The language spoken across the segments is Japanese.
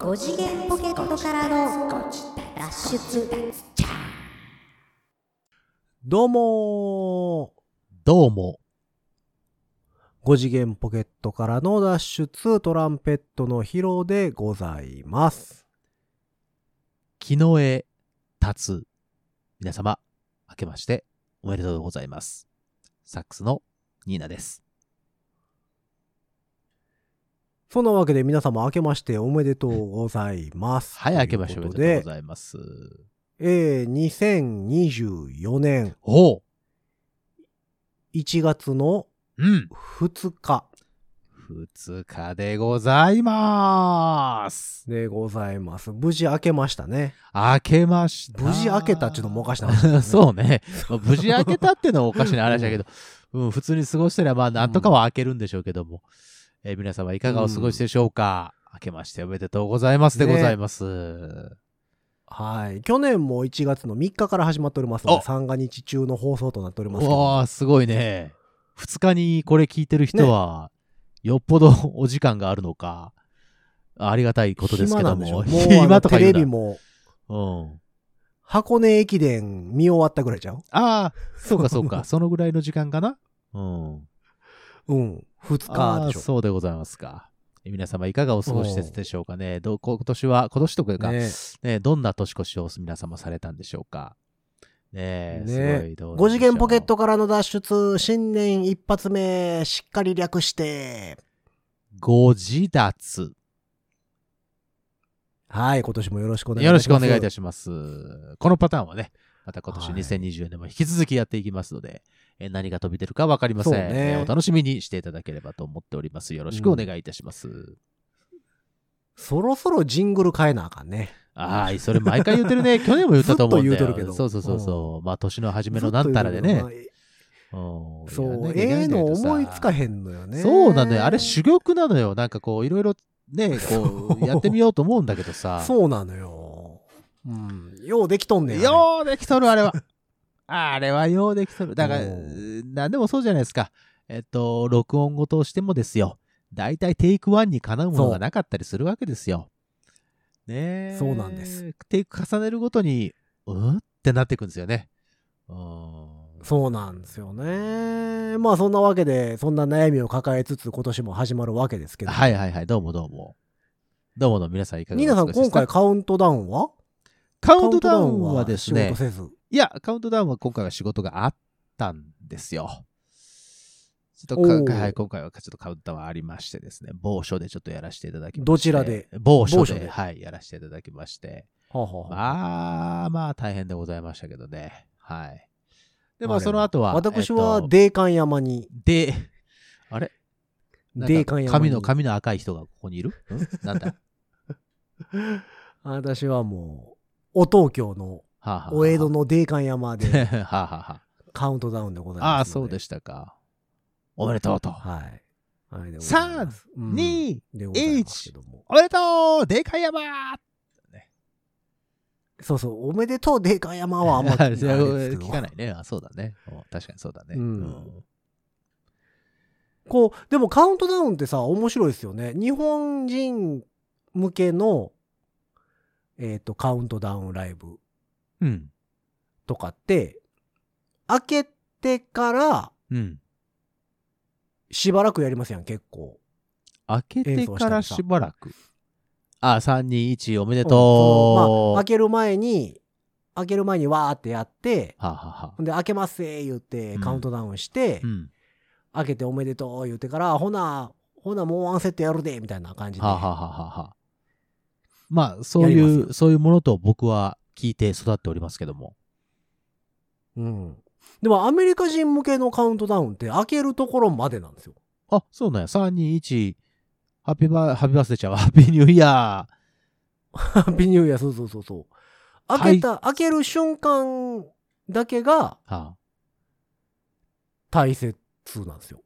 5次元ポケットからの脱出どうもどうも。ー5次元ポケットからの脱出トランペットのヒロでございます。木の絵立つ。皆様、明けましておめでとうございます。サックスのニーナです。そんなわけで皆様明けましておめでとうございます。はい、明けましておめでとうごいざいます。えー、2024年おう1月のうん。2日2日でございます。でございます。無事明けましたね。明けました。無事明けたっていうのもおかしな話ね そうね。まあ無事明けたっていうのはおかしな話だけど、うん、普通に過ごしてれば、まあ、なんとかは明けるんでしょうけども、えー皆様いかがお過ごしでしょうか、明けましておめでとうございますでございます。はい。去年も1月の3日から始まっておりますのおで、三が日中の放送となっておりますわーすごいね。2日にこれ聞いてる人は、よっぽどお時間があるのか、ありがたいことですけども。暇なんでしょ もうあのテ暇とか言うなレビもうん。箱根駅伝見終わったぐらいじゃん？ああ、そうかそうか。そのぐらいの時間かな？うん。うん。2ああ日でしょ。そうでございますか。え皆様いかがお過ごしでしょうかね。どうこ今年は、今年とかいうか、ねねどんな年越しを皆様されたんでしょうか。ねえ、ねすごいどうなんでしょう5次元ポケットからの脱出、新年一発目、しっかり略して、ご自立。はい、今年もよろしくお願いよろしくお願いいたしします。このパターンはね、また今年はい2020年も引き続きやっていきますので、え何が飛び出るかわかりません、ねえーお楽しみにしていただければと思っております。よろしくお願いいたします。ます。そろそろジングル変えなあかんね。ああ、それ毎回言ってるね。去年も言ったと思うんだよ。ずっと言うとるけどそうそうそうそう。まあ年の初めのなんたらでね。うそう、やええの思いつかへんのよね。そうなのよ。あれ珠玉なのよ。なんかこう、いろいろね、こう、やってみようと思うんだけどさ。そうなのよ。うん。ようできとんねん。ようできとる、あれは。あれはようできとる。だからお、なんでもそうじゃないですか。えっと、録音語としてもですよ。大体テイクワンにかなうものがなかったりするわけですよ。ねえ。そうなんです。テイク重ねるごとに、うんってなっていくんですよね。うん。そうなんですよね。まあそんなわけで、そんな悩みを抱えつつ今年も始まるわけですけど。はいはいはい。どうもどうも。どうもどうも皆さんいかがニーナさん、今回カウントダウンは？カウントダウンはですね仕事、せず。いや、カウントダウンは今回は仕事があったんですよ。ちょっとはい、今回はちょっとカウントダウンありましてですね、某所でちょっとやらせていただきまして。どちらで？某所で、某所ではい、やらせていただきまして。はあはあはあまあ、まあ大変でございましたけどね。はい。で、まあその後は、私えっとはデーカン山に、で、あれ？なんかデーカン山に。髪の、髪の赤い人がここにいる？ん？なんだ？私はもう、お東京のはあ、はあ、お江戸のデーカン山ではあはあはあ。カウントダウンでございます。ああ、そうでしたか。おめでとうと。はい。はいでございます三うん二でございますけどもおめでとうでかい山そうそう、おめでとう、デーカン山はあんま聞かないですけど 聞かないね。あそうだね。うん確かにそうだね。うんこう、でもカウントダウンってさ、面白いですよね。日本人向けの、えっ、と、カウントダウンライブうん。とかって、開けてからうん。しばらくやりますやん、結構。開けてからしばらく？あ、3、2、1、おめでとう。まあ、開ける前に、開ける前にわーってやって、はあ、はあはで、開けますせー言ってうんカウントダウンして、うん。開けておめでとう言ってから、ほな、ほな、もうワンセットやるで、みたいな感じで。はあ、はあはまあ、そういう、そういうものと僕は聞いて育っておりますけども。うん。でもアメリカ人向けのカウントダウンって開けるところまでなんですよ。あ、そうなんや。3、2、1、ハッピーバー、ハッピーバースデーちゃうわ。ハッピーニューイヤハッピーニューイヤー、そうそうそうそう。開けた、開ける瞬間だけがー。は大切なんですよ。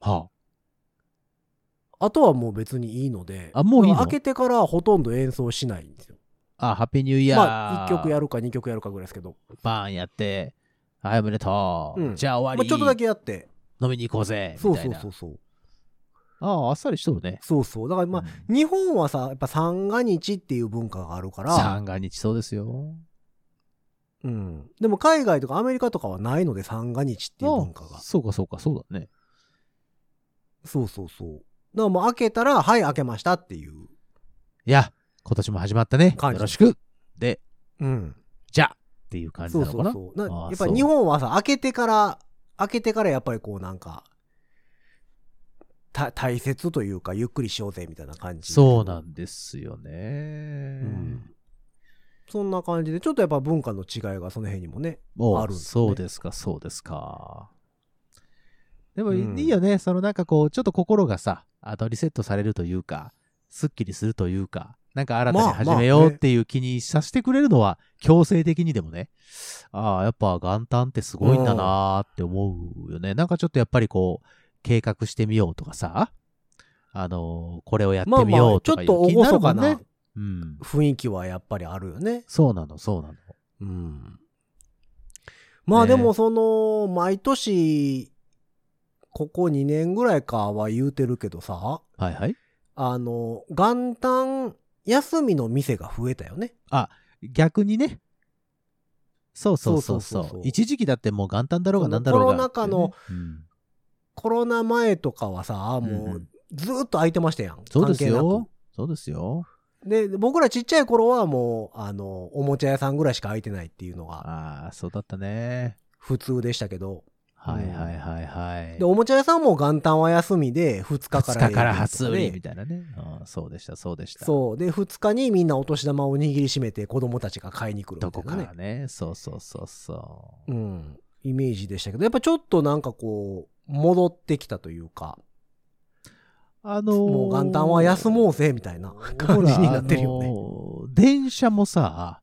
あ、はあとはもう別にいいので。あもういいの？開けてからほとんど演奏しないんですよ。あ。あ、ハッピーニューイヤー。まあ、1曲やるか2曲やるかぐらいですけど。バーンやって、はい、おめでとう。うんじゃあ終わり。まあ、ちょっとだけやって。飲みに行こうぜ。そうみたいな。そうそうそう。ああ、あっさりしとるね。そうそう。だからまあ、うん日本はさ、やっぱ三が日っていう文化があるから、三が日そうですよ。うん。でも海外とかアメリカとかはないので三が日っていう文化があ。そうかそうか、そうだね。そうそうそう。だからもう開けたら、はい、開けましたっていう。いや、今年も始まったね。よろしく。で、うん。じゃあっていう感じそうなのかな。そうそう。なああやっぱ日本はさ、開けてから、開けてからやっぱりこうなんか、た大切というか、ゆっくりしようぜみたいな感じ。そうなんですよね。うんそんな感じで、ちょっとやっぱ文化の違いがその辺にもね。あるんですねそうですか、そうですか。でもいうんいよね、そのなんかこう、ちょっと心がさ、あとリセットされるというか、すっきりするというか、なんか新たにまあ始めようっていう気にさせてくれるのは、強制的にでもね、ああ、やっぱ元旦ってすごいんだなーって思うよね。なんかちょっとやっぱりこう、計画してみようとかさ、あのーこれをやってみまあまあ、ようとかいうちょっと気になる厳かなもんね。うん。雰囲気はやっぱりあるよね。そうなの、そうなの。うん。まあねでもその、毎年、ここ2年ぐらいかは言うてるけどさ、はいはい。あの、元旦休みの店が増えたよね。逆にね。そうそうそうそううそそうそう一時期だってもう元旦だろうがそのなんだろうが。コロナ禍のうんコロナ前とかはさ、もうんううんずーっと空いてましたやん。そうですよく。そうですよ。で、僕らちっちゃい頃はもう、あの、おもちゃ屋さんぐらいしか空いてないっていうのがああ、そうだったね。普通でしたけど、はいはいはいはい。で、おもちゃ屋さんも元旦は休みで2日から2日から初売りみたいなね。そうでした、そうでした。そう。で、2日にみんなお年玉を握りしめて子供たちが買いに来るどこみたいなね。からね。そうそうそうそう。うん。イメージでしたけど、やっぱちょっとなんかこう、戻ってきたというか、あのーもう元旦は休もうぜ、みたいな感じになってるよね。あのー電車もさ、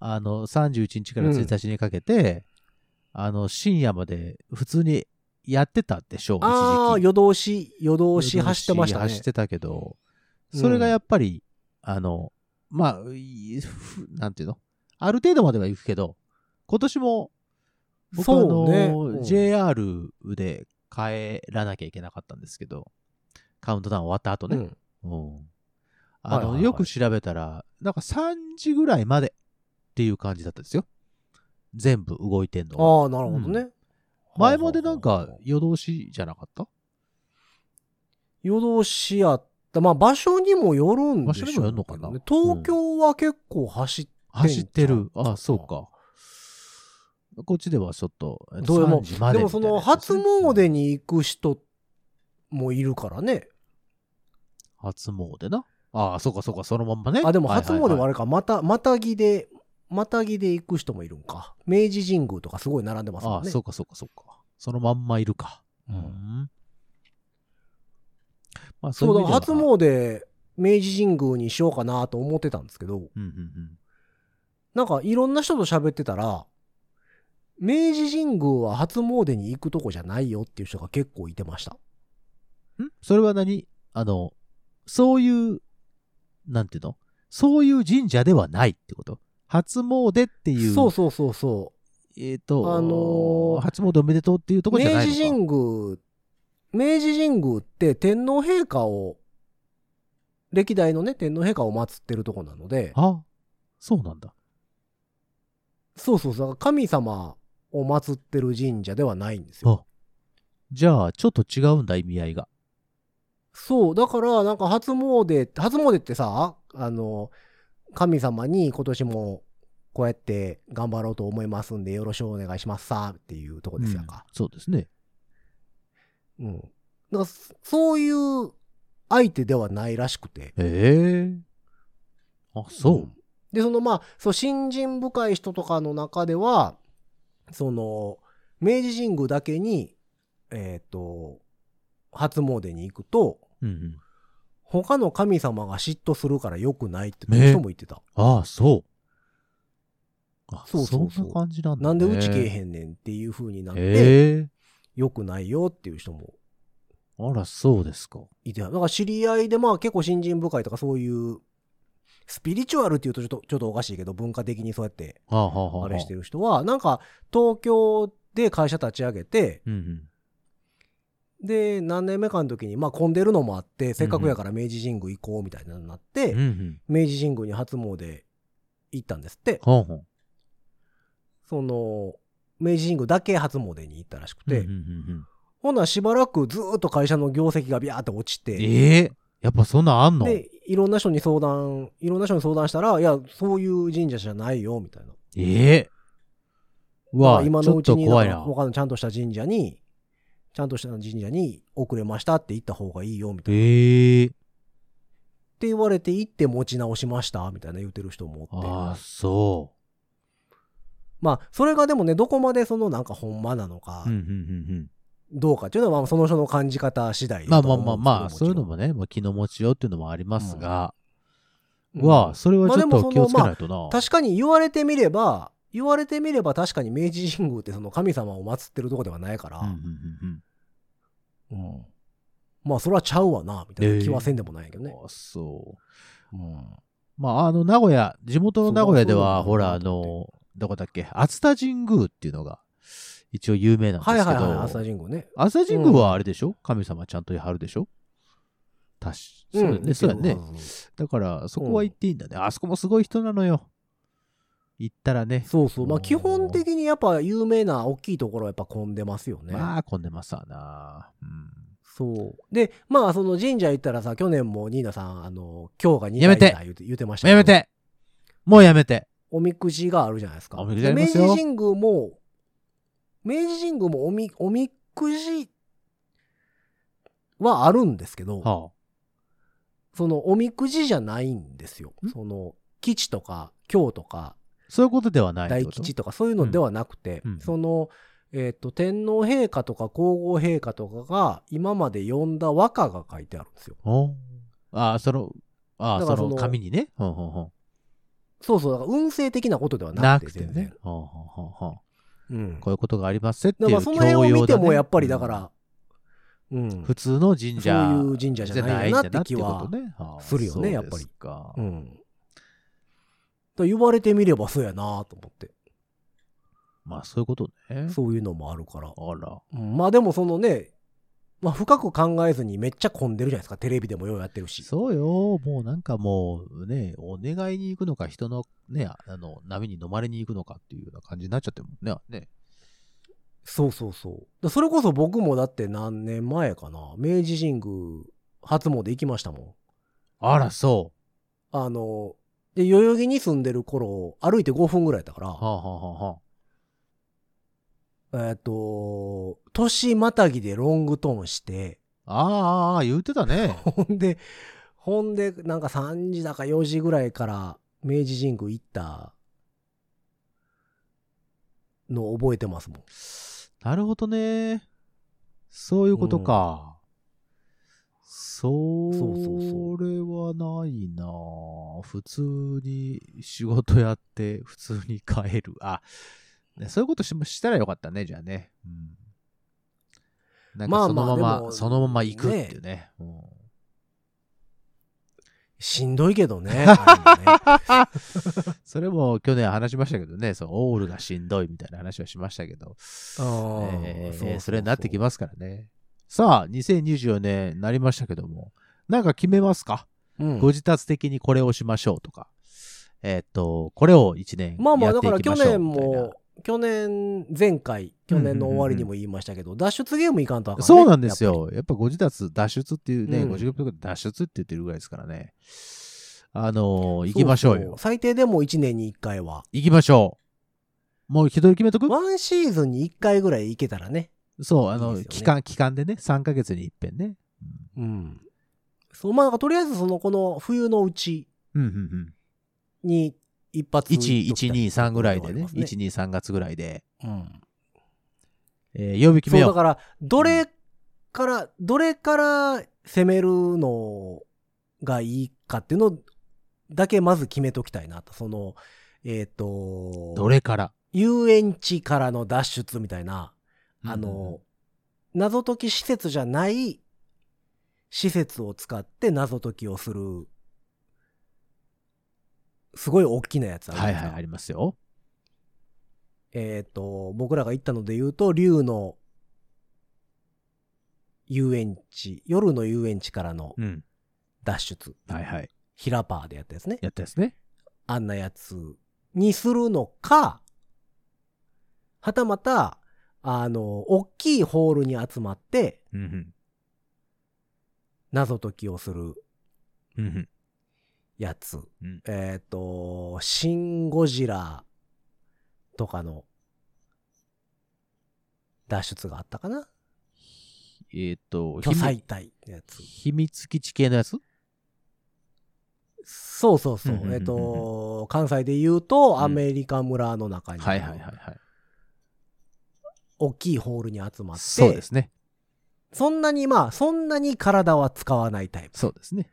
あの、31日から1日にかけて、あの、深夜まで普通にやってたでしょ、ああ、一時期。夜通し、夜通し走ってましたね。走ってたけど、うんそれがやっぱり、あの、まあ、なんていうの？ある程度までは行くけど、今年も、僕はの、うん JR で帰らなきゃいけなかったんですけど、カウントダウン終わった後ね。うん。うん。あの、よく調べたら、なんか3時ぐらいまでっていう感じだったんですよ。全部動いてんのは。ああ、なるほどね。前までなんか夜通しじゃなかった？夜通しやった。まあ場所にもよるんでしょ。場所にもよるのかな？東京は結構走ってん走ってる。ちゃうあそうか。こっちではちょっと、どうでも3時まででもその初詣に行く人もいるからね。初詣な？ああ、そうかそうか、そのまんまね。あ、でも初詣はあれれか、また、またぎで、またぎで行く人もいるんか。明治神宮とかすごい並んでますもああ、んね。そうかそうかそうか。そのまんまいるか。ううんん。まあ、そうだ、い意味では初詣、明治神宮にしようかなと思ってたんですけど、うんうんなんかいろんな人と喋ってたら、明治神宮は初詣に行くとこじゃないよっていう人が結構いてました。うん。ん？それは何？あの、そういう、なんていうの？そういう神社ではないってこと？初詣っていう、そうそうそうそえっ、と、あのー初詣おめでとうっていうとう。こじゃ明ないのか治神宮、明治神宮って天皇陛下を、歴代のね、天皇陛下を祀ってるとこなので、あ、そうなんだ。そうそうそう、神様を祀ってる神社ではないんですよ。あ、じゃあ、ちょっと違うんだ、意味合いが。そう、だから、なんか初詣、初詣ってさ、あの、神様に今年もこうやって頑張ろうと思いますんでよろしくお願いしますさっていうとこですやんか。そうですね。うん。だからそそういう相手ではないらしくて。へえ。あ、そう。んで、そのまあ、そう、信心深い人とかの中では、その、明治神宮だけに、えっ、と、初詣に行くと、うんうん。他の神様が嫉妬するから良くないって人も言ってた。ああ、そう。あ、そうそうそうそんな感じなんだ、ね。なんでうちけえんへんねんっていう風になって、へえ。良くないよっていう人もあら、そうですか。いて、だから知り合いでまあ結構信心深いとかそういう、スピリチュアルっていうとちょっと、ちょっとおかしいけど、文化的にそうやってあれしてる人は、なんか東京で会社立ち上げて、うんうん。で、何年目かの時に、まあ混んでるのもあって、せっかくやから明治神宮行こうみたいなのになって、うんうん。明治神宮に初詣行ったんですって。ほんほん。その、明治神宮だけ初詣に行ったらしくて、うんうんうんうんほんならしばらくずーっと会社の業績がビャーって落ちて、ええやっぱそんなんあんの？で、いろんな人に相談、いろんな人に相談したら、いや、そういう神社じゃないよ、みたいな。ええうわ、まあ今のうちに。他のちゃんとした神社に、ちゃんとした神社に遅れましたって言った方がいいよ、みたいな。っええて言われて行って持ち直しました、みたいな言ってる人もおって。ああ、そまあ、それがでもね、どこまでそのなんかほんまなのか。どうかっていうのは、まあその人の感じ方次第まあまあまあまあ、そういうのもね、まあ、気の持ちようっていうのもありますが、うんうわ、それはちょっと気をつけないとな。確かに言われてみれば、言われてみれば確かに明治神宮ってその神様を祀ってるとこではないから、うんうんうんうんまあそれはちゃうわな、みたいな気はせんでもないけどね。うんあそう。うんまあ、あの、名古屋、地元の名古屋では、ほら、あのどこだっけ、熱田神宮っていうのが、一応有名なんですけど、はいはいはい、朝神宮ね。熱田神宮はあれでしょ、神様ちゃんとやるでしょ？確かそうだね、そうやね。だから、そこは行っていいんだね。あそこもすごい人なのよ。行ったらね。そうそう。まうんあ基本的にやっぱ有名な大きいところはやっぱ混んでますよね。まあ、混んでますわな。うん。そう。で、まあその神社行ったらさ、去年もニーナさん、あの、今日が2やめて回だ言うて言うてましたやめてもうやめておみくじがあるじゃないですか。おみくじありでますよ明治神宮も、明治神宮もおみ、おみくじはあるんですけど、はそのおみくじじゃないんですよん？その、吉とか京とかあ、そういうことではない大吉とかそういうのではなくて、うん。うん。その、えっ、と、天皇陛下とか皇后陛下とかが今まで読んだ和歌が書いてあるんですよ。おああ、その、ああ、その紙にね？ほんほんほんそうそう、だから運勢的なことではななくてね。うん。こういうことがありますっていうだからその辺を見てもやっぱりだかうん。ら、うん。普通の神社そういう神社じゃないよなって気はするよねやっぱり。うん。だから言われてみればそうやなと思って。まあそういうことね。そういうのもあるから。あら。うんまあでもそのね、まあ深く考えずにめっちゃ混んでるじゃないですか。テレビでもようやってるし。そうよ。もうなんかもうね、お願いに行くのか、人のね、あの、波に飲まれに行くのかっていうような感じになっちゃってるもんね。ねそうそうそう。だそれこそ僕もだって何年前かな。明治神宮初詣行きましたもん。あら、そあの、で、代々木に住んでる頃、歩いて5分ぐらいだからう。、はあ、はあはあはえっ、と、年またぎでロングトーンして、あ、ああああ、言うてたね。ほんで、ほんで、なんか3時だか4時ぐらいから明治神宮行ったのを覚えてますもん。なるほどね。そういうことか。そそうそうそれはないな普通に仕事やって、普通に帰る。あ、ね、そういうことししたらよかったね、じゃあね。うん。なんまあかそのまま、まあでもそのまま行くっていうね。うんしんどいけどね。あ それも去年話しましたけどね、そのオールがしんどいみたいな話はしましたけど、えーそれになってきますからね。さあ、2024年なりましたけども、なんか決めますか、うんご自達的にこれをしましょうとか、えーっと、これを1年まあまあ、やってだから去いきましょう年も、去年、前回、去年の終わりにも言いましたけど、脱出ゲームいかんとあかんねそうなんですよ。やっぱご自達脱出っていうね、うんご自分で脱出って言ってるぐらいですからね。あのーり行きましょうよ。そそ最低でも1年に1回は。行きましょう。もう一人決めとく？ワンシーズンに1回ぐらい行けたらね。そう、あの、いい期間、期間でね、3ヶ月に一遍ね。うん。そう、まあ、とりあえずその、この冬のうちうん、うん、うん。に一発1、1、2、3ぐらいでね。行っときたい1、2、3月ぐらいで。うん。えー、曜日決そう、めよう。だから、どれから、どれから攻めるのがいいかっていうのだけまず決めときたいなと。その、えっ、と、どれから？遊園地からの脱出みたいな、あうんうんの、謎解き施設じゃない施設を使って謎解きをする、すごい大きなやつあるはいはい、ありますよ。えっ、と、僕らが行ったので言うと、竜の遊園地、夜の遊園地からのうん。脱出、はいはい。ヒラパーでやったやつね。やったですね。あんなやつにするのか、はたまた、あの、大きいホールに集まって、うんうん。謎解きをする。やつ。うんえっ、と、シン・ゴジラとかの脱出があったかな？えっ、と、巨彩体のやつ。秘密基地系のやつ？そうそうそううんうんうんう。んえっと、関西で言うと、んアメリカ村の中に、はいはいはいはい。大きいホールに集まって、そうですね。そんなにまあ、そんなに体は使わないタイプ。そうですね。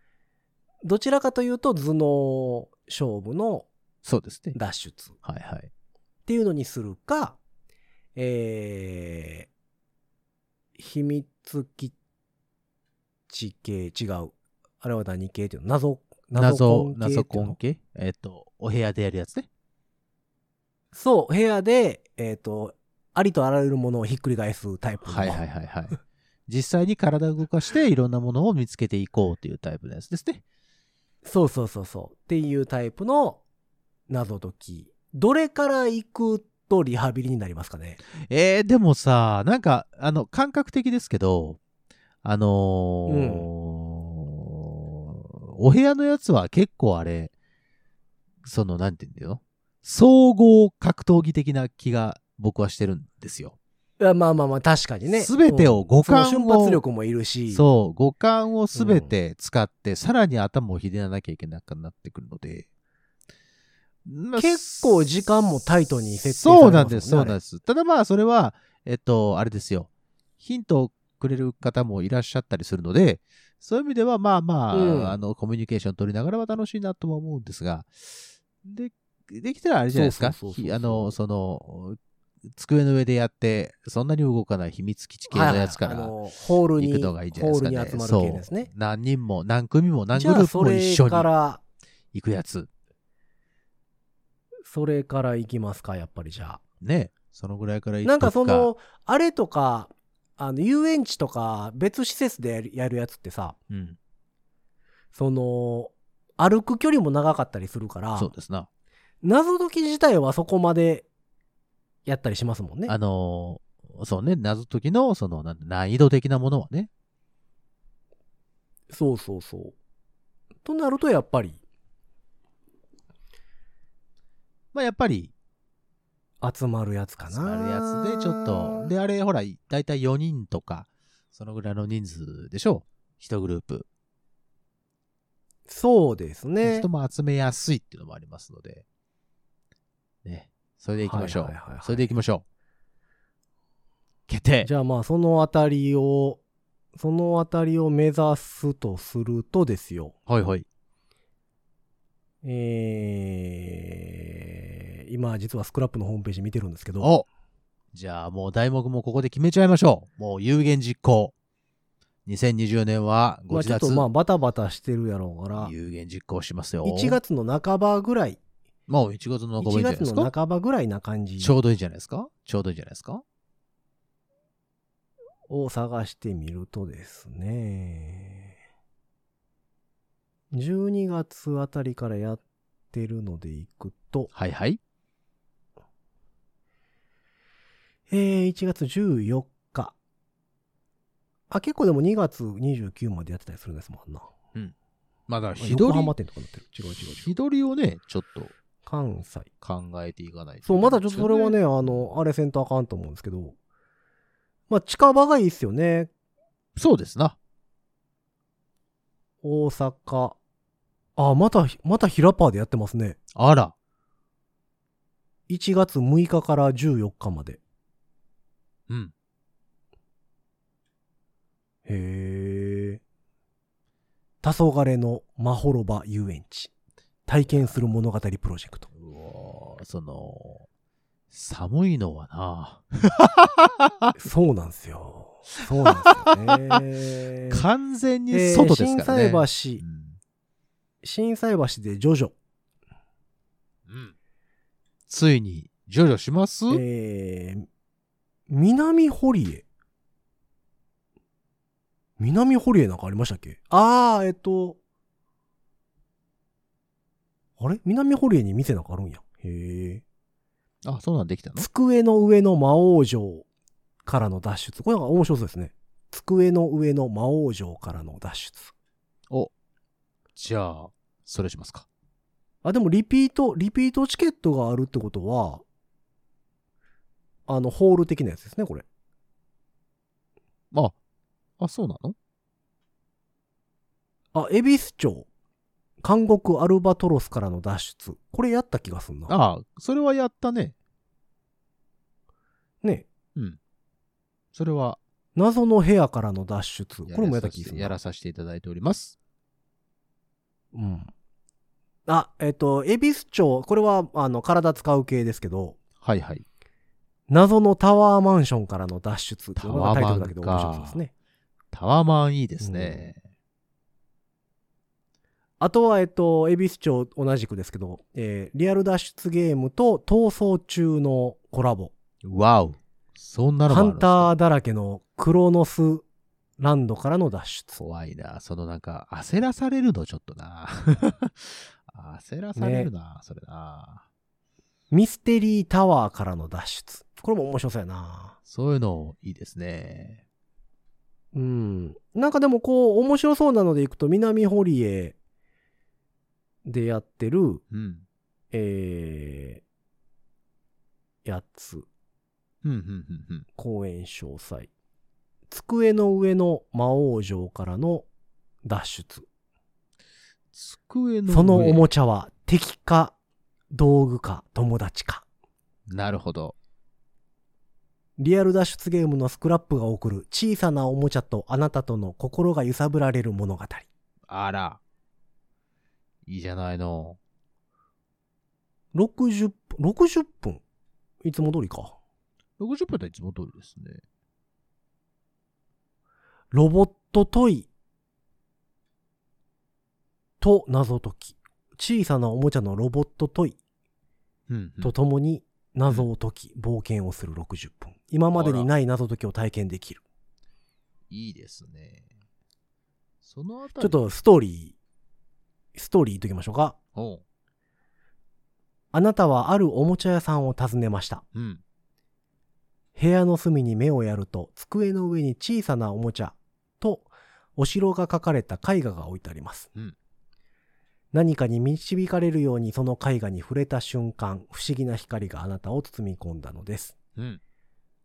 どちらかというと、頭脳勝負のそうですね。脱出っはいはい。ていうのにするか、えー、秘密基地系違う。あれは何系っていうの？謎、謎、謎謎根系？えっ、と、お部屋でやるやつね。そう、部屋で、えっ、と、ありとあらゆるものをひっくり返すタイプの。はいはいはいはい。実際に体を動かしていろんなものを見つけていこうというタイプのやつですね。そうそうそうそう。っていうタイプの謎解き。どれから行くとリハビリになりますかね？えー、でもさ、なんか、あの、感覚的ですけど、あのーお部屋のやつは結構あれ、その、なんて言うんだよ。総合格闘技的な気が僕はしてるんですよ。いやまあまあまあ確かにね。全てを五感を瞬発力もいるし。そう、五感をすべて使って、さらに頭をひねらなきゃいけなくなってくるので、まあ結構時間もタイトに設定されねそうなんです、そうなんです。ただまあ、それは、えっと、あれですよ。ヒントをくれる方もいらっしゃったりするので、そういう意味では、まあまあ、うんあの、コミュニケーション取りながらは楽しいなとは思うんですが、で、できたらあれじゃないですか？あの、その、机の上でやって、そんなに動かない秘密基地系のやつから、ホールに、行くのがいいんじゃないですかね。集まる系ですね。何人も、何組も、何グループそれも一緒にから、行くやつ。それから行きますか、やっぱりじゃあ。ね。そのぐらいから行なんっとくかその、あれとか、あの、遊園地とか、別施設でやるやるやつってさ、うん。その、歩く距離も長かったりするからそう、ですな。謎解き自体はそこまでやったりしますもんね。あのーそうね、謎解きの、その、難易度的なものはね。そうそうそう。となると、やっぱり、まあ、やっぱり、集まるやつかな。集まるやつで、ちょっと、で、あれ、ほら、だいたい4人とか、そのぐらいの人数でしょ？う。1グループ。そうですね。人も集めやすいっていうのもありますので。ね。それで行きましょうはいはいはいはい。それで行きましょう。決定じゃあまあ、そのあたりを、そのあたりを目指すとするとですよ。はいはい。えー、今実はスクラップのホームページ見てるんですけど、おじゃあもう題目もここで決めちゃいましょう。もう有言実行。2020年はごまあちょっとまあバタバタしてるやろうから、有言実行しますよ。1月の半ばぐらい、もう1月の半ばいいん1じゃないですか？月の半ばぐらいな感じちょうどいいんじゃないですか？ちょうどいいんじゃないですか？を探してみるとですね、12月あたりからやってるのでいくと、はいはい。えー、1月14日。あ、結構でも2月29までやってたりするんですもんな。まだあ日取り横浜、店とかなってる。違う違う違う。日取りをね、ちょっと関西。考えていかないとそう、まだちょっとそれはね、あの、あれせんとあかんと思うんですけど、まあ、近場がいいっすよね。そうですな。大阪。あ、また、またヒラパーでやってますね。あら。1月6日から14日まで。うん。へえ。黄昏のまほろば遊園地。体験する物語プロジェクト。うわーその、寒いのはな、そうなんですよ。そうなんですよね。完全にえー外ですからね。心斎橋、うん心斎橋でジョジョ。うんついに、ジョジョします？えー、南堀江。南堀江なんかありましたっけ？あー、えっと、あれ？南堀江に店なんかあるんや。へえ。あ、そうなんできたの？机の上の魔王城からの脱出。これなんか面白そうですね。机の上の魔王城からの脱出。お。じゃあ、それしますか。あ、でもリピート、リピートチケットがあるってことは、あの、ホール的なやつですね、これ。あ、あ、そうなの？あ、恵比寿町。監獄アルバトロスからの脱出。これやった気がすんな。ああ、それはやったね。ね。うん。それは謎の部屋からの脱出。これもやった気がするな。やらさせていただいております。うん。あ、えっ、と、恵比寿町。これは、あの、体使う系ですけど、はいはい。謎のタワーマンションからの脱出っていうのがタイトルだけでタワーマンか面白そうですね。タワマンいいですね。あとは、えっと、恵比寿町同じくですけど、えーリアル脱出ゲームと逃走中のコラボ。わお。そんなのもハンターだらけのクロノスランドからの脱出。怖いな。そのなんか、焦らされるのちょっとな。焦らされるな、それな。ミステリータワーからの脱出。これも面白そうやな。そういうのいいですね。うん。なんかでもこう、面白そうなのでいくと、南堀江でやってる、うん。えー、やつ、うん、うん、うん、うん。公演詳細。机の上の魔王城からの脱出。机の上。そのおもちゃは敵か、道具か、友達か。なるほど。リアル脱出ゲームのスクラップが送る小さなおもちゃとあなたとの心が揺さぶられる物語。あら。いいじゃないの。60分、60分？いつも通りか。60分といつも通りですね。ロボットトイと謎解き。小さなおもちゃのロボットトイとともに謎を解き、冒険をする60分。今までにない謎解きを体験できる。いいですね。そのあたり。ちょっ。とストーリー、ストーリー言っときましょうか。おう。あなたはあるおもちゃ屋さんを訪ねました。うん。部屋の隅に目をやると、机の上に小さなおもちゃと、お城が描かれた絵画が置いてあります。うん何かに導かれるようにその絵画に触れた瞬間、不思議な光があなたを包み込んだのです。うん。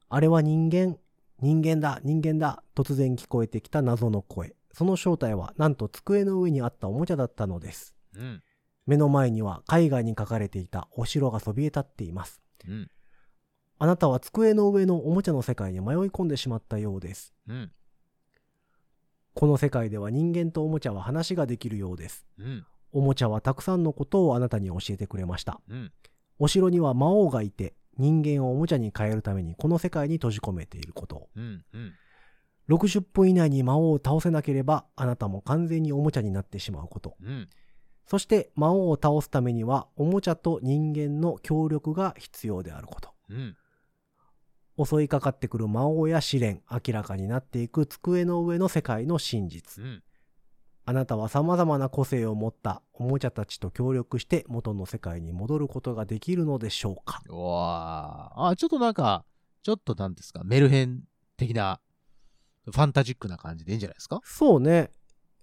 あれは人間、人間だ、人間だ、突然聞こえてきた謎の声。その正体は、なんと机の上にあったおもちゃだったのです。うん。目の前には絵画に描かれていたお城がそびえ立っています。うん。あなたは机の上のおもちゃの世界に迷い込んでしまったようです。うん。この世界では人間とおもちゃは話ができるようです。うん。おもちゃはたくさんのことをあなたに教えてくれました。うん。お城には魔王がいて、人間をおもちゃに変えるためにこの世界に閉じ込めていることを。うん。うん。60分以内に魔王を倒せなければ、あなたも完全におもちゃになってしまうこと。うん。そして魔王を倒すためには、おもちゃと人間の協力が必要であること。うん。襲いかかってくる魔王や試練、明らかになっていく机の上の世界の真実。うん。あなたは様々な個性を持ったおもちゃたちと協力して元の世界に戻ることができるのでしょうかうわあ。あ、ちょっとなんか、ちょっとなんですか、メルヘン的な、ファンタジックな感じでいいんじゃないですか？そうね。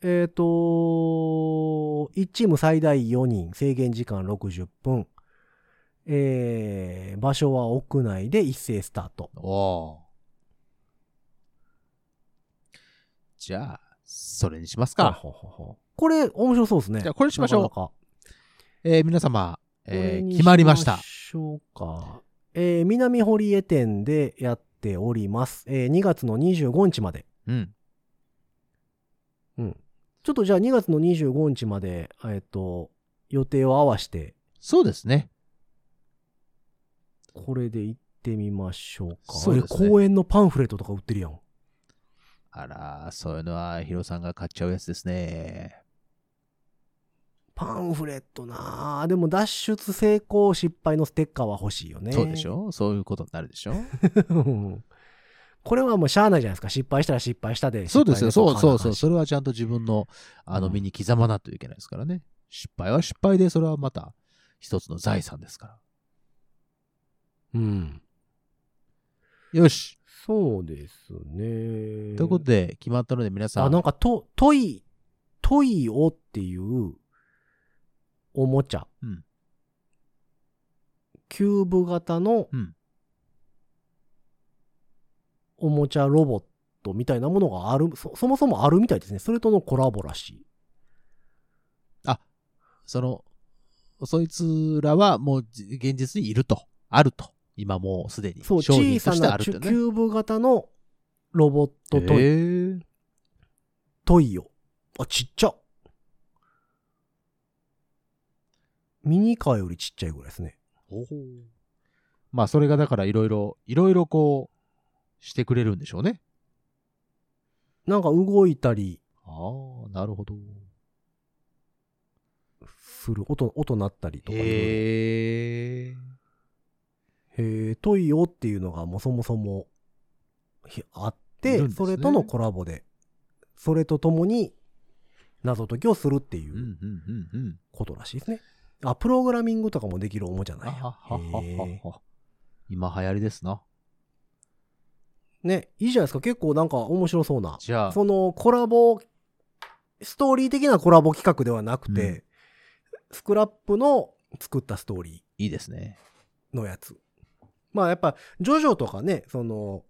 えっ、と、1チーム最大4人、制限時間60分。えー、場所は屋内で一斉スタート。お。じゃあ、それにしますか。ほほほほこれ、面白そうですね。じゃあこれにしましょうなかなかえー皆様、えー決まりました。しょうか。えー南堀江店でやっております。えー2月の25日まで。うん。うん。ちょっとじゃあ2月の25日まで、えっ、と、予定を合わせて、そうですね。これで行ってみましょうか。そうねえ公園のパンフレットとか売ってるやん。あら、そういうのはヒロさんが買っちゃうやつですね。パンフレットなあでも脱出成功失敗のステッカーは欲しいよね。そうでしょ？そういうことになるでしょ？う んこれはもうしゃあないじゃないですか。失敗したら失敗したで。そうですよ。そうそうそう。それはちゃんと自分の、あの、うん身に刻まないといけないですからね。失敗は失敗で、それはまた一つの財産ですから。うん。よし。そうですね。ということで、決まったので皆さん。あ、なんか、と、トイ、トイオっていう、おもちゃ。うんキューブ型のうん、おもちゃロボットみたいなものがある、そそもそもあるみたいですね。それとのコラボらしい。その、そいつらはもうじ現実にいると。あると。今もうすでに。そう、商品としてあ小さなキ。ューブ型のロボットトイ、へートイオ。あ、ちっちゃ。ミニカーよりちっちゃいぐらいですね。まあ、それがだからいろいろ、いろいろこう、してくれるんでしょうね。なんか動いたりああ、なるほど。する、音、音鳴ったりとか。へえ。へえ、トイオっていうのがもうそもそもひあって、ねそれとのコラボで、それとともに謎解きをするっていうん、うんう、うん、うん。ことらしいですね。あ、プログラミングとかもできるおもちゃなんや。あは。今流行りですな。ね、いいじゃないですか。結構なんか面白そうな。じゃあ、そのコラボ、ストーリー的なコラボ企画ではなくて、うんスクラップの作ったストーリいいですね。ーのやつ。まあやっぱ、ジョジョとかね、その、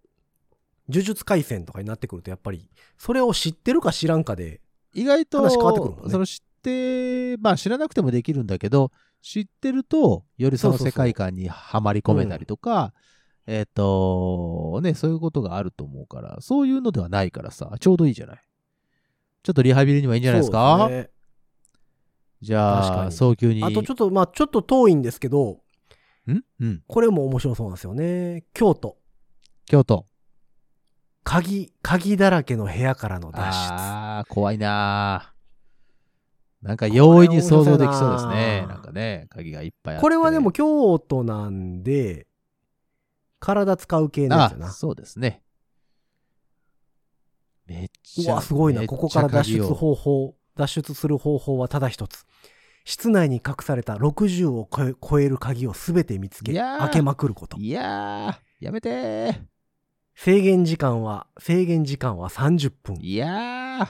呪術廻戦とかになってくると、やっぱり、それを知ってるか知らんかで、意外と、話変わってくるもんねその知って、まあ知らなくてもできるんだけど、知ってると、よりその世界観にはまり込めたりとか、えっ、と、ね、そういうことがあると思うから、そういうのではないからさ、ちょうどいいじゃない。ちょっとリハビリにはいいんじゃないですか？じゃあ、早急に。あとちょっと、まあちょっと遠いんですけど、ん？うん。これも面白そうなんですよね。京都。京都。鍵、鍵だらけの部屋からの脱出。ああ、怖いなーなんか容易に想像できそうですね。ななんかね、鍵がいっぱいあって。これはでも京都なんで、体使う系のやつやな。あそうですね。めっちゃ。うわ、すごいな。ここから脱出方法、脱出する方法はただ一つ。室内に隠された60を超える鍵をすべて見つけ、開けまくること。いやー、やめてー。制限時間は、制限時間は30分。いやー。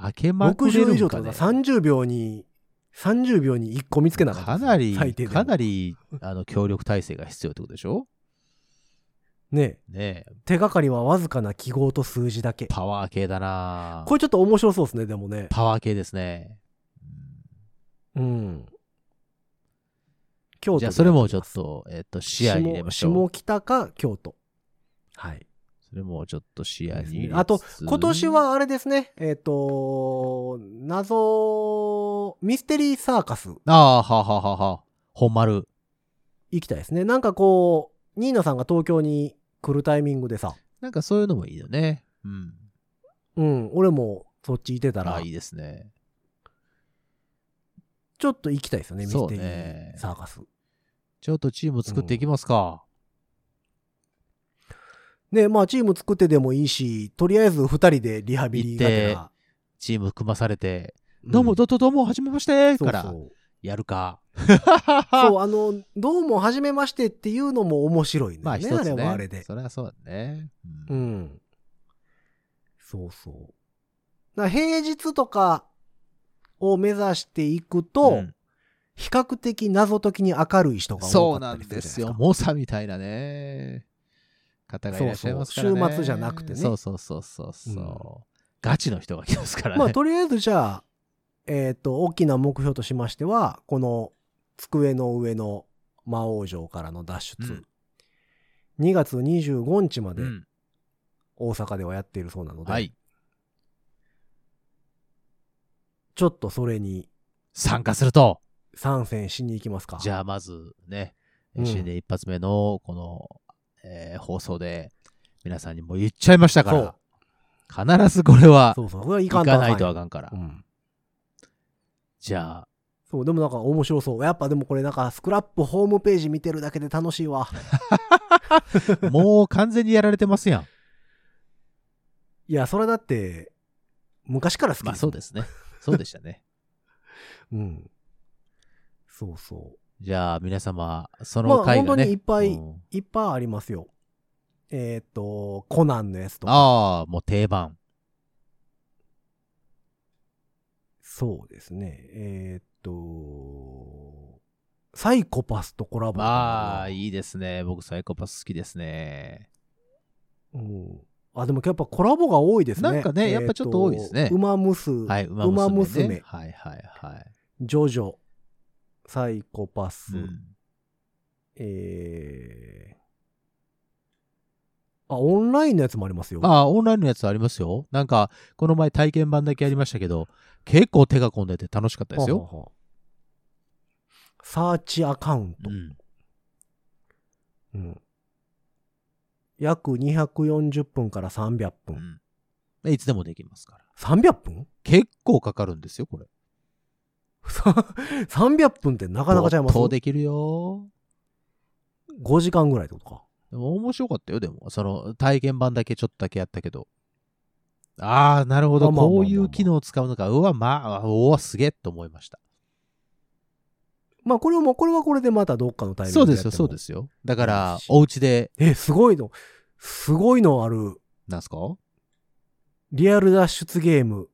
開けまくれる60以上とか、30秒に、30秒に1個見つけなかったかなり、かなり、あの、協力体制が必要ってことでしょ？ねねえ、手がかりはわずかな記号と数字だけ。パワー系だなこれちょっと面白そうですね、でもね。パワー系ですね。うん。京都じゃあ、それもちょっと、えっ、と、視野に入れましょう。下下北か京都。はい。それもちょっと視野にあと、今年、はあれですね、えっ、と、謎、ミステリーサーカスああ、はあはあはあはあ。本丸。行きたいですね。なんかこう、ニーナさんが東京に来るタイミングでさ、なんかそういうのもいいよね。うん。うん、俺もそっちいてたらああ、、いいですね。ちょっと行きたいですよね、ミステリねーサーカス。ちょっとチーム作っていきますか。ね、まあチーム作ってでもいいし、とりあえず二人でリハビリがてらチーム組まされて、うんどうも、どうも、どうも、はじめましてからそうそう。やるか。そう、あの、どうも、はじめましてっていうのも面白いね。まあ一ね、あ。れはあれで。それはそうだね。ううんん。そうそう。平日とかを目指していくと、うん比較的謎解きに明るい人がそうな多かったりするんですよ。猛者みたいなね。方がいらっしゃいますからね。そうそう週末じゃなくてねそうそうそうそうそう、うんガチの人が来ますからね。まあ、とりあえずじゃあ、えっ、と、大きな目標としましては、この机の上の魔王城からの脱出。うん2月25日までうん。大阪ではやっているそうなので、はい。ちょっとそれに参加すると。参戦しに行きますか。じゃあまずね、うん新年一発目のこの、えー放送で皆さんにも言っちゃいましたから、必ずこれはそうそう。これは行行かないとあんかんから。うん。じゃあ、そう、でもなんか面白そう。やっぱでもこれなんかスクラップホームページ見てるだけで楽しいわ。もう完全にやられてますやん。いや、それだって、昔から好きまあそうですね。そうでしたね。うん。そうそじゃあ皆様、そまあの回がね。本当にいっぱいうんう。いっぱいありますよ。えーっ、と、コナンのやつとか。ああ、もう定番。そうですね。えーっ、と、サイコパスとコラボとかまあ、いいですね。僕サイコパス好きですね。うん。あ、でもやっぱコラボが多いですね。なんかねやっぱちょっと多いですねウマ娘、はい、馬馬娘、ね。娘はいはいはい。ジョジョ、サイコパス、うんえー、あ、オンラインのやつもありますよ。ああ、オンラインのやつありますよ。なんか、この前体験版だけやりましたけど、結構手が込んでて楽しかったですよ。はははサーチアカウントう。ん。うん約240分から300う分。ん。いつでもできますから。300分？結構かかるんですよ、これ。?300 分ってなかなかちゃいます？没頭できるよ。?5 時間ぐらいってことか。でも面白かったよ、でも。その、体験版だけちょっとだけやったけど。ああ、なるほど。こういう機能を使うのか。うわ、まあ、おわ、すげえと思いました。まあこれも、これはこれでまたどっかのタイミンそうですよ、そうですよ。だからお家で、え、すごいの。すごいのある。なんすか？リアル脱出ゲーム。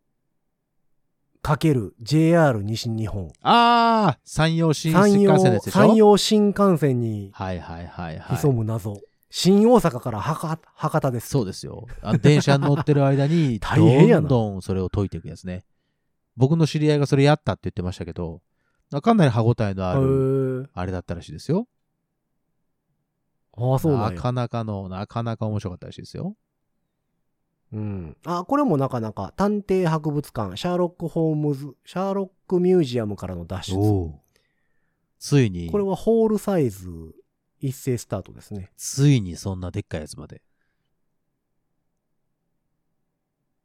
かける JR 西日本。ああ、山陽新山陽幹線のやつでしょ？山陽新幹線にはいはいはいはい。潜む謎。新大阪から博博多です。そうですよ。あの電車に乗ってる間に、大変やなどんどんそれを解いていくやつね。僕の知り合いがそれやったって言ってましたけど、かなり歯応えのあへる、ーあれだったらしいですよ。ああ、そうなや。なんかなかの、なかなか面白かったらしいですよ。うん。あ、これもなかなか、探偵博物館、シャーロック・ホームズ、シャーロック・ミュージアムからの脱出。ついにこれ、はホールサイズ一斉スタートですね。ついにそんなでっかいやつまで。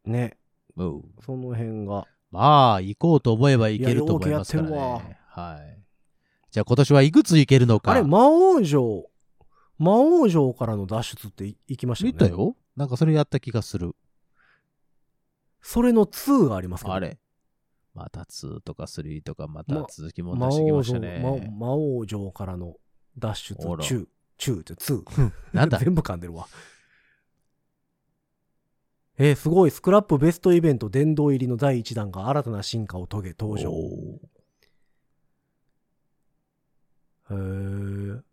ね。うんその辺が。まあ、行こうと思えば行けると思いますからね。はい。じゃあ今年はいくつ行けるのか。あれ、魔王城、魔王城からの脱出ってい行きましたよね。見たよなんかそれやった気がする。それの2がありますけど。あれ。また2とか3とかまたま続きも魔出してきましたね。ま魔王城からの脱出中、中って2。なんだ？全部噛んでるわ。えーすごい。スクラップベストイベント殿堂入りの第1弾が新たな進化を遂げ登場。へー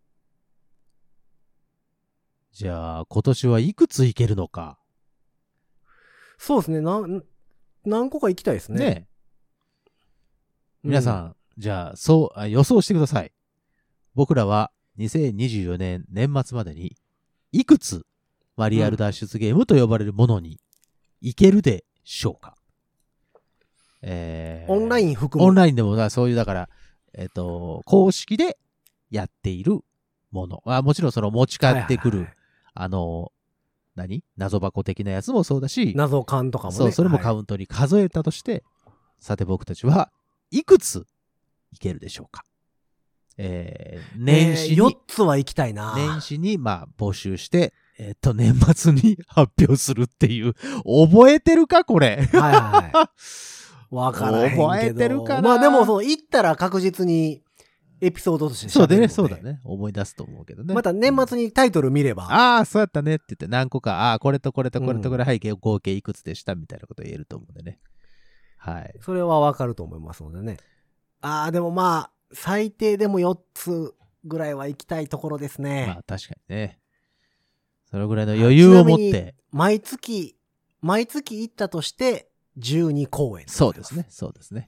じゃあ今年はいくつ行けるのか。そうですね。なん何個か行きたいですね。ね皆さん、じゃあ、そうあ、予想してください。僕らは2024年年末までに、いくつ、まあ、リアル脱出ゲームと呼ばれるものに行けるでしょうか。えーオンライン含む。オンラインでも、だそういう、だから、えっ、と、公式でやっているもの。あもちろんその持ち帰ってくる、はいはいはいあの、何？謎箱的なやつもそうだし、謎感とかもね。そう、それもカはいウントに数えたとして、さて僕たちはいくついけるでしょうか？えー、年始に、4つは行きたいな。年始に、まあ、募集して、えっ、と、年末に発表するっていう、覚えてるか？これ。はいはいはい。わからへんけど。覚えてるかな？まあでも、その、行ったら確実にエピソードとしてそうでね、そうだ。ね。思い出すと思うけどね。また年末にタイトル見れば、ああ、そうやったねって言って何個か、ああ、これとこれとこれとこれ背景合計いくつでしたみたいなこと言えると思うんでね。はい。それはわかると思いますのでね。ああ、でもまあ、最低でも4つぐらいは行きたいところですね。まあ確かにね。それぐらいの余裕を持っちなみて、毎月、毎月行ったとして、12公演。そうですね。。そうですね。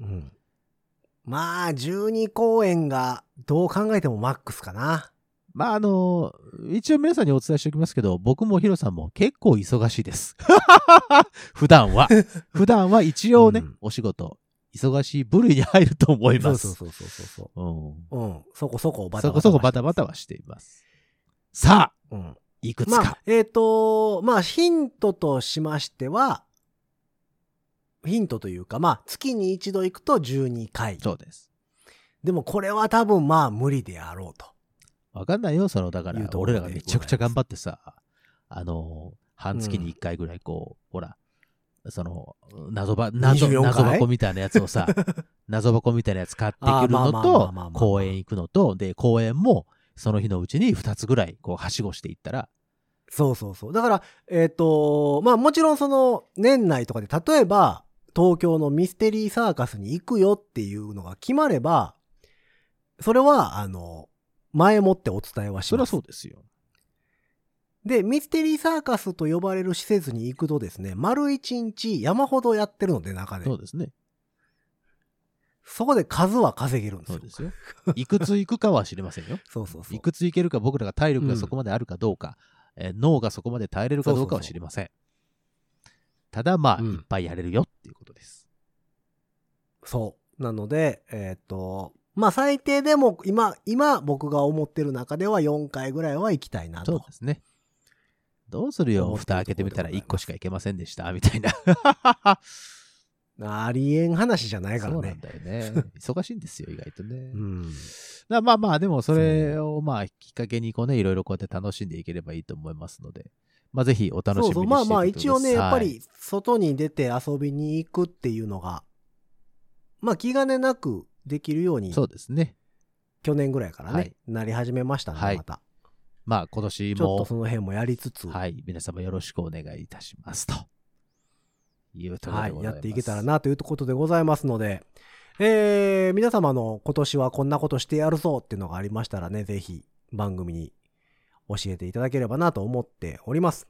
うん。まあ、12公演が、どう考えてもマックスかな。まああの、一応皆さんにお伝えしておきますけど、僕もヒロさんも結構忙しいです。普段は。普段は一応ね、うんお仕事、忙しい部類に入ると思います。そうそうそうそうそう。うん。うん。そこそこバタバタ。そこそこバタバタはしています。さあ、うん。いくつか。まあ、えっ、と、まあ、ヒントとしましては、ヒントというか、まあ、月に一度行くと12回。そうです。でもこれは多分まあ無理であろうと。わかんないよ、その、だから俺らがめちゃくちゃ頑張ってさ、あの、半月に一回ぐらいこう、ほら、その、謎ば、謎、24回？謎箱みたいなやつをさ、謎箱みたいなやつ買ってくるのと公園行くのと、で、公園も、その日のうちに二つぐらい、こう、はしごしていったら、そうそうそう。だから、えっ、と、まあもちろんその年内とかで、例えば東京のミステリーサーカスに行くよっていうのが決まれば、それは、あの、前もってお伝えはしそりゃます。そうですよ。で、ミステリーサーカスと呼ばれる施設に行くとですね、丸一日山ほどやってるので、中でそ。うですね。そこで数は稼げるんですよ。そうですよ。いくつ行くかは知りませんよ。そうそうそういくつ行けるか、僕らが体力うんがそこまであるかどうか、えー脳がそこまで耐えれるかどうかは知りません。ただ、まあ、うんいっぱいやれるよっていうことです。そう。なので、えっ、と、まあ最低でも今、今僕が思ってる中では4回ぐらいは行きたいなと。そうですね。どうするよ、蓋開けてみたら1ところでございます個しか行けませんでした、みたいな。ありえん話じゃないからそうなんね。だよね。忙しいんですよ、意外とね。うん。だまあまあ、でもそれをまあきっかけにこうね、いろいろこうやって楽しんでいければいいと思いますので、まあぜひお楽しみにしてそうそう。まあまあ一応ね、やっぱり外に出て遊びに行くっていうのが、まあ気兼ねなくできるように、そうですね。去年ぐらいからね、はいなり始めましたね、はいまた。まあ今年ちょっとも、その辺もやりつつ、はい、皆様よろしくお願いいたしますと。いうところはい、でございます。やっていけたらなということでございますので、えー、皆様の今年はこんなことしてやるぞっていうのがありましたらね、ぜひ番組に教えていただければなと思っております。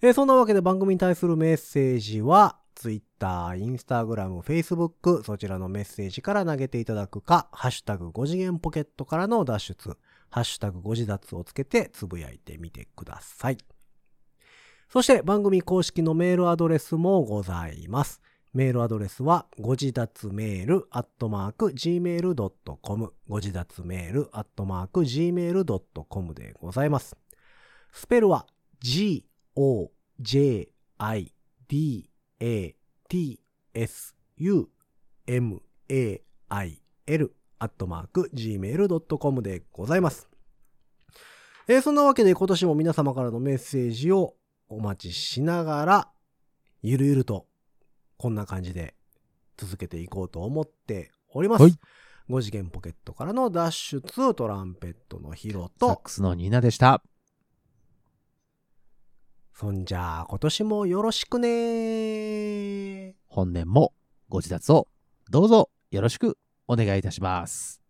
えーそんなわけで番組に対するメッセージは、Twitter、Instagram、Facebook、そちらのメッセージから投げていただくか、ハッシュタグ5次元ポケットからの脱出、ハッシュタグ5次脱をつけてつぶやいてみてください。そして番組公式のメールアドレスもございます。メールアドレスは、ご自立メールアットマーク gmail.com ご自立メールアットマーク gmail.com でございます。スペルは g, o, j, i, d, a, t, s, u, m, a, i, l アットマーク gmail.com でございます。えーそんなわけで今年も皆様からのメッセージをお待ちしながら、ゆるゆると、こんな感じで続けていこうと思っております。はい5次元ポケットからの脱出、トランペットのヒロサッと、クスのニーナでした。そんじゃあ今年もよろしくねー。本年もご自立をどうぞよろしくお願いいたします。